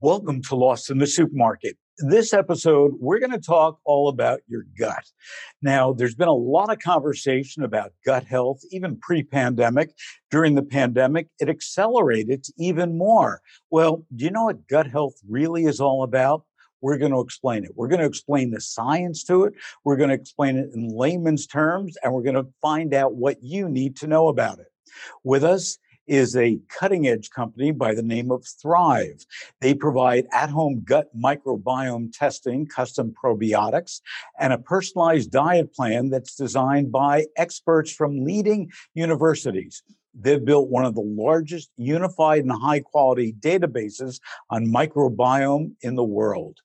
Welcome to Lost in the Supermarket. This episode, we're going to talk all about your gut. Now, there's been a lot of conversation about gut health, even pre pandemic. During the pandemic, it accelerated even more. Well, do you know what gut health really is all about? We're going to explain it. We're going to explain the science to it. We're going to explain it in layman's terms, and we're going to find out what you need to know about it. With us is a cutting edge company by the name of Thryve. They provide at home gut microbiome testing, custom probiotics, and a personalized diet plan that's designed by experts from leading universities. They've built one of the largest unified and high quality databases on microbiome in the world.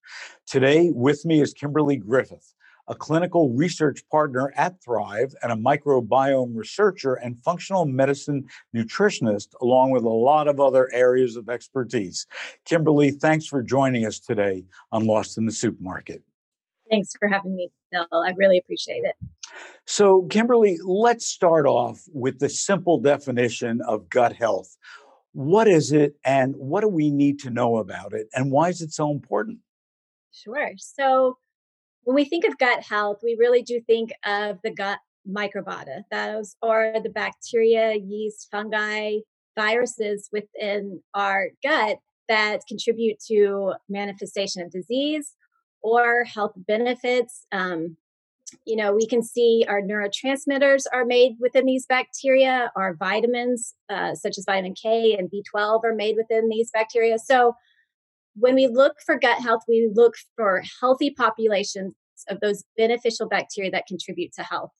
Today, with me is Kimberly Griffith a clinical research partner at Thryve, and a microbiome researcher and functional medicine nutritionist, along with a lot of other areas of expertise. Kimberly, thanks for joining us today on Lost in the Supermarket. Thanks for having me, Phil. I really appreciate it. So, Kimberly, let's start off with the simple definition of gut health. What is it, and what do we need to know about it, and why is it so important? Sure. So, when we think of gut health, we really do think of the gut microbiota. Those are the bacteria, yeast, fungi, viruses within our gut that contribute to manifestation of disease or health benefits. Um, you know, we can see our neurotransmitters are made within these bacteria, our vitamins, uh, such as vitamin K and B12, are made within these bacteria. So, when we look for gut health, we look for healthy populations of those beneficial bacteria that contribute to health.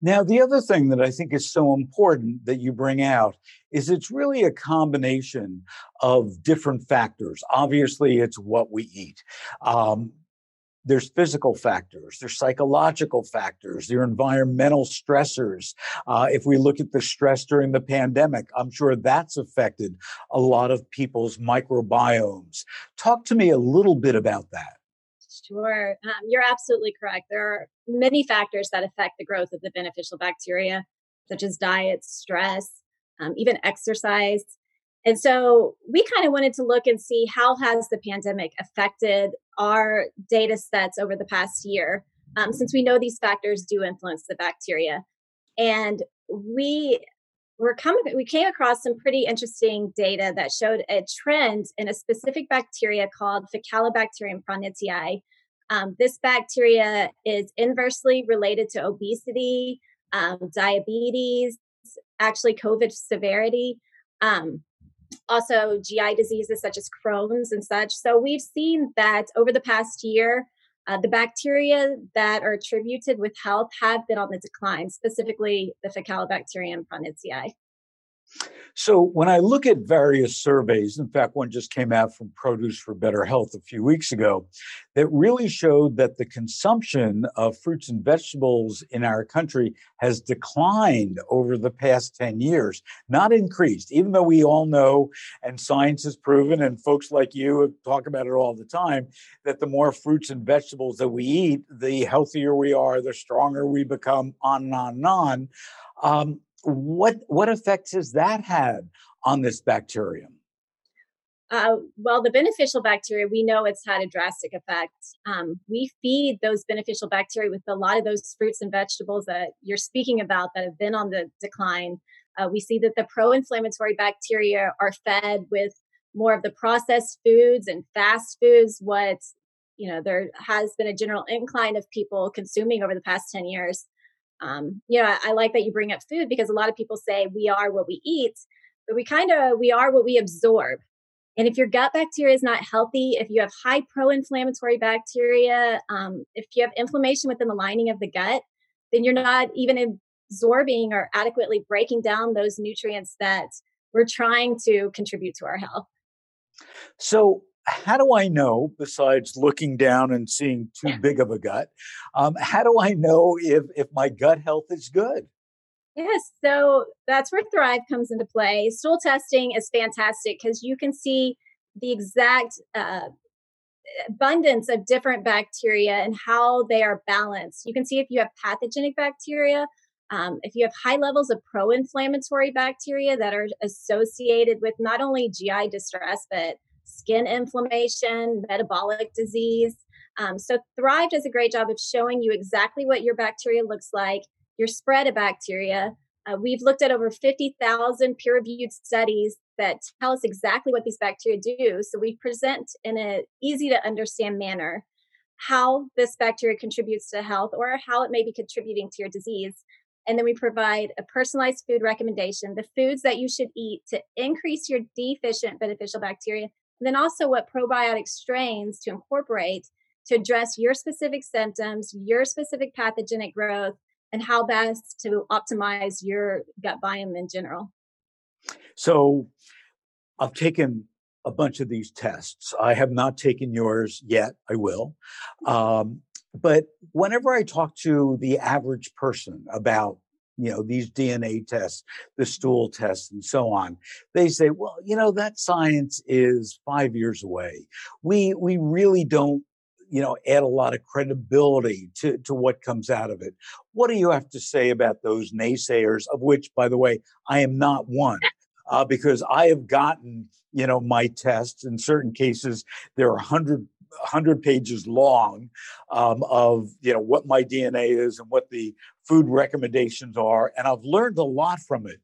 Now, the other thing that I think is so important that you bring out is it's really a combination of different factors. Obviously, it's what we eat. Um, there's physical factors, there's psychological factors, there are environmental stressors. Uh, if we look at the stress during the pandemic, I'm sure that's affected a lot of people's microbiomes. Talk to me a little bit about that. Sure. Um, you're absolutely correct. There are many factors that affect the growth of the beneficial bacteria, such as diet, stress, um, even exercise. And so we kind of wanted to look and see how has the pandemic affected our data sets over the past year, um, since we know these factors do influence the bacteria. And we were coming, we came across some pretty interesting data that showed a trend in a specific bacteria called Faecalibacterium prausnitzii. Um, this bacteria is inversely related to obesity, um, diabetes, actually COVID severity. Um, also GI diseases such as Crohn's and such. So we've seen that over the past year, uh, the bacteria that are attributed with health have been on the decline, specifically the Faecalibacterium prausnitzii. So when I look at various surveys, in fact, one just came out from Produce for Better Health a few weeks ago, that really showed that the consumption of fruits and vegetables in our country has declined over the past 10 years, not increased, even though we all know, and science has proven, and folks like you talk about it all the time, that the more fruits and vegetables that we eat, the healthier we are, the stronger we become, on and on and on. Um, what what effects has that had on this bacterium? Uh, well, the beneficial bacteria, we know it's had a drastic effect. Um, we feed those beneficial bacteria with a lot of those fruits and vegetables that you're speaking about that have been on the decline. Uh, we see that the pro inflammatory bacteria are fed with more of the processed foods and fast foods, what you know there has been a general incline of people consuming over the past 10 years um, you know, I, like that you bring up food because a lot of people say we are what we eat, but we kind of we are what we absorb. And if your gut bacteria is not healthy, if you have high pro-inflammatory bacteria, um, if you have inflammation within the lining of the gut, then you're not even absorbing or adequately breaking down those nutrients that we're trying to contribute to our health. So, how do I know, besides looking down and seeing too big of a gut, um, how do I know if, if my gut health is good? Yes, so that's where Thryve comes into play. Stool testing is fantastic because you can see the exact uh, abundance of different bacteria and how they are balanced. You can see if you have pathogenic bacteria, um, if you have high levels of pro inflammatory bacteria that are associated with not only GI distress, but skin inflammation, metabolic disease. Um, so Thryve does a great job of showing you exactly what your bacteria looks like, your spread of bacteria. Uh, we've looked at over 50,000 peer reviewed studies that tell us exactly what these bacteria do. So we present in an easy to understand manner how this bacteria contributes to health or how it may be contributing to your disease. And then we provide a personalized food recommendation, the foods that you should eat to increase your deficient beneficial bacteria, then also what probiotic strains to incorporate to address your specific symptoms, your specific pathogenic growth, and how best to optimize your gut biome in general. So I've taken a bunch of these tests. I have not taken yours yet. I will. Um, but whenever I talk to the average person about you know these dna tests the stool tests and so on. They say well you know that science is 5 years away. We we really don't you know add a lot of credibility to to what comes out of it. What do you have to say about those naysayers of which by the way i am not one uh, because i have gotten you know my tests. In certain cases there are 100 100 pages long um, of you know what my dna is and what the food recommendations are and i've learned a lot from it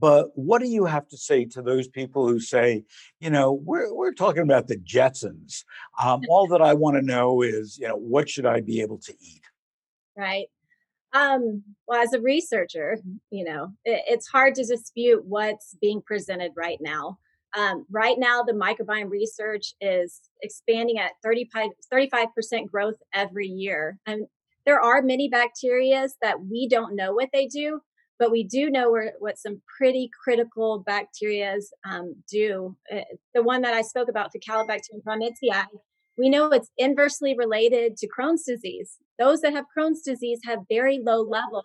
but what do you have to say to those people who say, you know, we're, we're talking about the Jetsons. Um, all that I want to know is, you know, what should I be able to eat? Right. Um, well, as a researcher, you know, it, it's hard to dispute what's being presented right now. Um, right now, the microbiome research is expanding at 35, 35% growth every year. And there are many bacteria that we don't know what they do, but we do know what some pretty critical bacterias um, do. Uh, the one that I spoke about, Faecalibacterium prausnitzii, we know it's inversely related to Crohn's disease. Those that have Crohn's disease have very low levels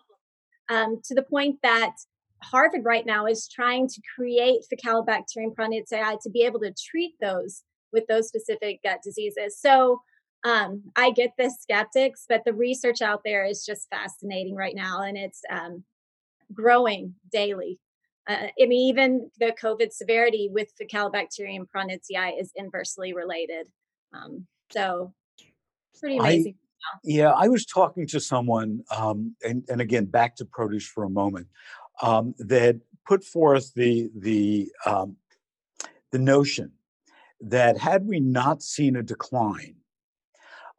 um, to the point that Harvard right now is trying to create Faecalibacterium prausnitzii to be able to treat those with those specific gut diseases. So um, I get the skeptics, but the research out there is just fascinating right now, and it's um, growing daily. Uh, I mean, even the COVID severity with Faecalibacterium prausnitzii is inversely related. Um, so, pretty amazing. I, yeah, I was talking to someone, um, and, and again, back to produce for a moment um, that put forth the the um, the notion that had we not seen a decline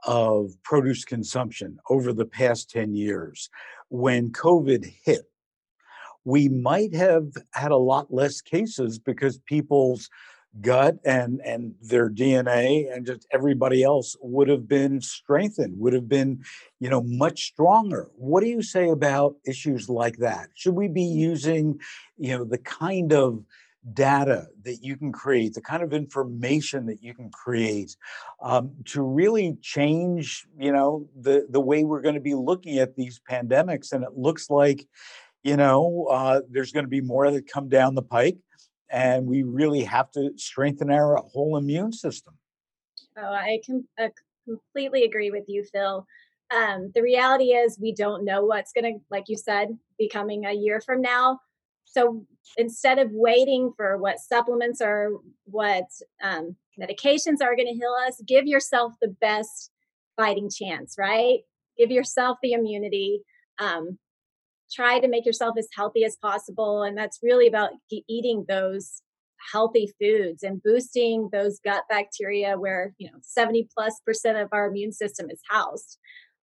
of produce consumption over the past 10 years, when COVID hit, we might have had a lot less cases because people's gut and and their DNA and just everybody else would have been strengthened, would have been, you know, much stronger. What do you say about issues like that? Should we be using, you know, the kind of data that you can create, the kind of information that you can create um, to really change, you know, the the way we're going to be looking at these pandemics? And it looks like, you know, uh, there's going to be more that come down the pike and we really have to strengthen our whole immune system. Oh, I can completely agree with you, Phil. Um, the reality is, we don't know what's going to, like you said, be coming a year from now. So instead of waiting for what supplements or what um, medications are going to heal us, give yourself the best fighting chance, right? Give yourself the immunity. Um, try to make yourself as healthy as possible. And that's really about eating those healthy foods and boosting those gut bacteria where, you know, 70 plus percent of our immune system is housed.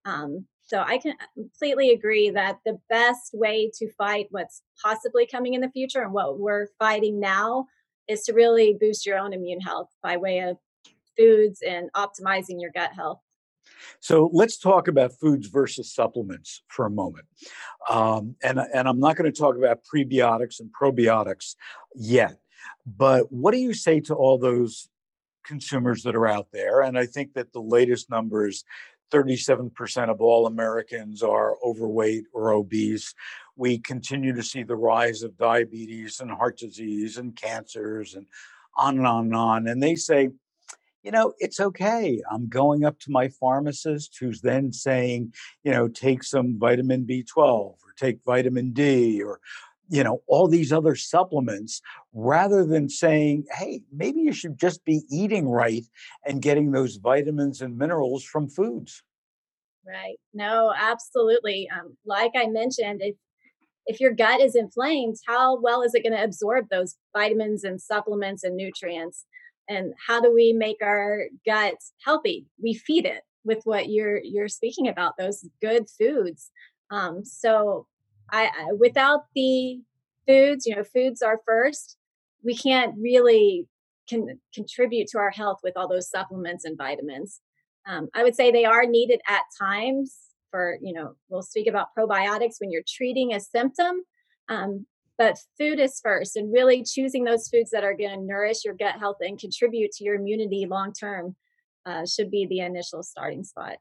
Um, so I can completely agree that the best way to fight what's possibly coming in the future and what we're fighting now is to really boost your own immune health by way of foods and optimizing your gut health. So let's talk about foods versus supplements for a moment. Um, and, and I'm not going to talk about prebiotics and probiotics yet. But what do you say to all those consumers that are out there? And I think that the latest number is 37% of all Americans are overweight or obese. We continue to see the rise of diabetes and heart disease and cancers and on and on and on. And they say, you know, it's okay. I'm going up to my pharmacist who's then saying, you know, take some vitamin B12 or take vitamin D or you know, all these other supplements rather than saying, hey, maybe you should just be eating right and getting those vitamins and minerals from foods. Right. No, absolutely. Um, like I mentioned, if if your gut is inflamed, how well is it going to absorb those vitamins and supplements and nutrients? And how do we make our guts healthy? We feed it with what you're you're speaking about, those good foods. Um, so I, I without the foods, you know, foods are first. We can't really can contribute to our health with all those supplements and vitamins. Um, I would say they are needed at times for, you know, we'll speak about probiotics when you're treating a symptom. Um, but food is first, and really choosing those foods that are going to nourish your gut health and contribute to your immunity long term uh, should be the initial starting spot.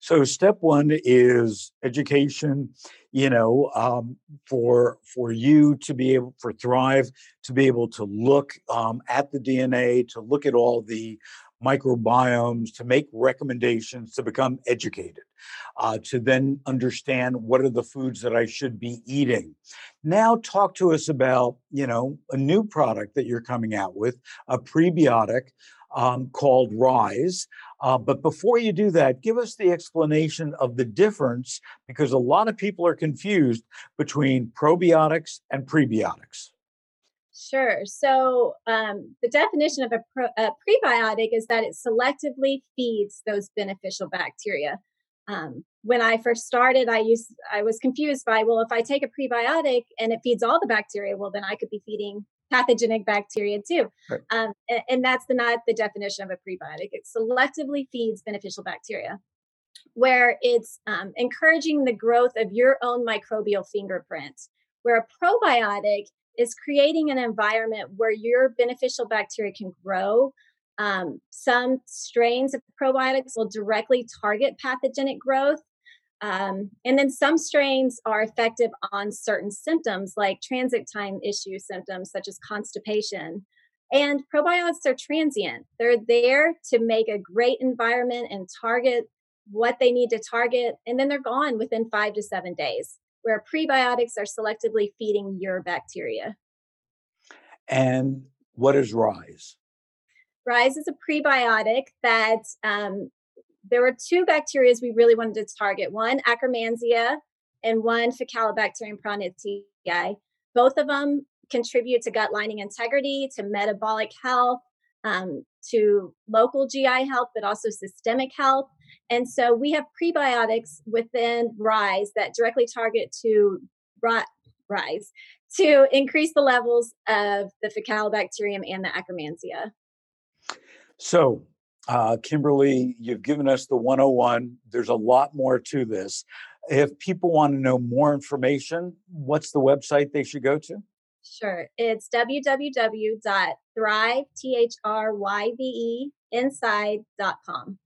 So step one is education, you know, um, for for you to be able for Thryve to be able to look um, at the DNA, to look at all the microbiomes, to make recommendations, to become educated, uh, to then understand what are the foods that I should be eating. Now, talk to us about you know a new product that you're coming out with, a prebiotic um, called Rise. Uh, but before you do that, give us the explanation of the difference because a lot of people are confused between probiotics and prebiotics. Sure. So, um, the definition of a, pro, a, prebiotic is that it selectively feeds those beneficial bacteria. Um, when I first started, I used I was confused by well, if I take a prebiotic and it feeds all the bacteria, well, then I could be feeding pathogenic bacteria too. Right. Um, and, and, that's the, not the definition of a prebiotic. It selectively feeds beneficial bacteria, where it's um, encouraging the growth of your own microbial fingerprint. Where a probiotic is creating an environment where your beneficial bacteria can grow. Um, some strains of probiotics will directly target pathogenic growth, um, and then some strains are effective on certain symptoms like transit time issue symptoms such as constipation. And probiotics are transient. They're there to make a great environment and target what they need to target, and then they're gone within five to seven days, where prebiotics are selectively feeding your bacteria. And what is RISE? RISE is a prebiotic that um, there were two bacteria we really wanted to target one Akkermansia and one Faecalibacterium prausnitzii. Both of them contribute to gut lining integrity, to metabolic health, um, to local GI health, but also systemic health. And so we have prebiotics within RISE that directly target to RISE to increase the levels of the Faecalibacterium and the Akkermansia. So uh, Kimberly, you've given us the 101. There's a lot more to this. If people want to know more information, what's the website they should go to? Sure. It's www.thrive, T-H-R-Y-V-E, inside.com.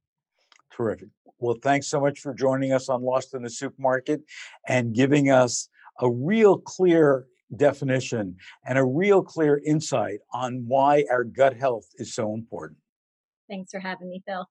Terrific. Well, thanks so much for joining us on Lost in the Supermarket and giving us a real clear definition and a real clear insight on why our gut health is so important. Thanks for having me, Phil.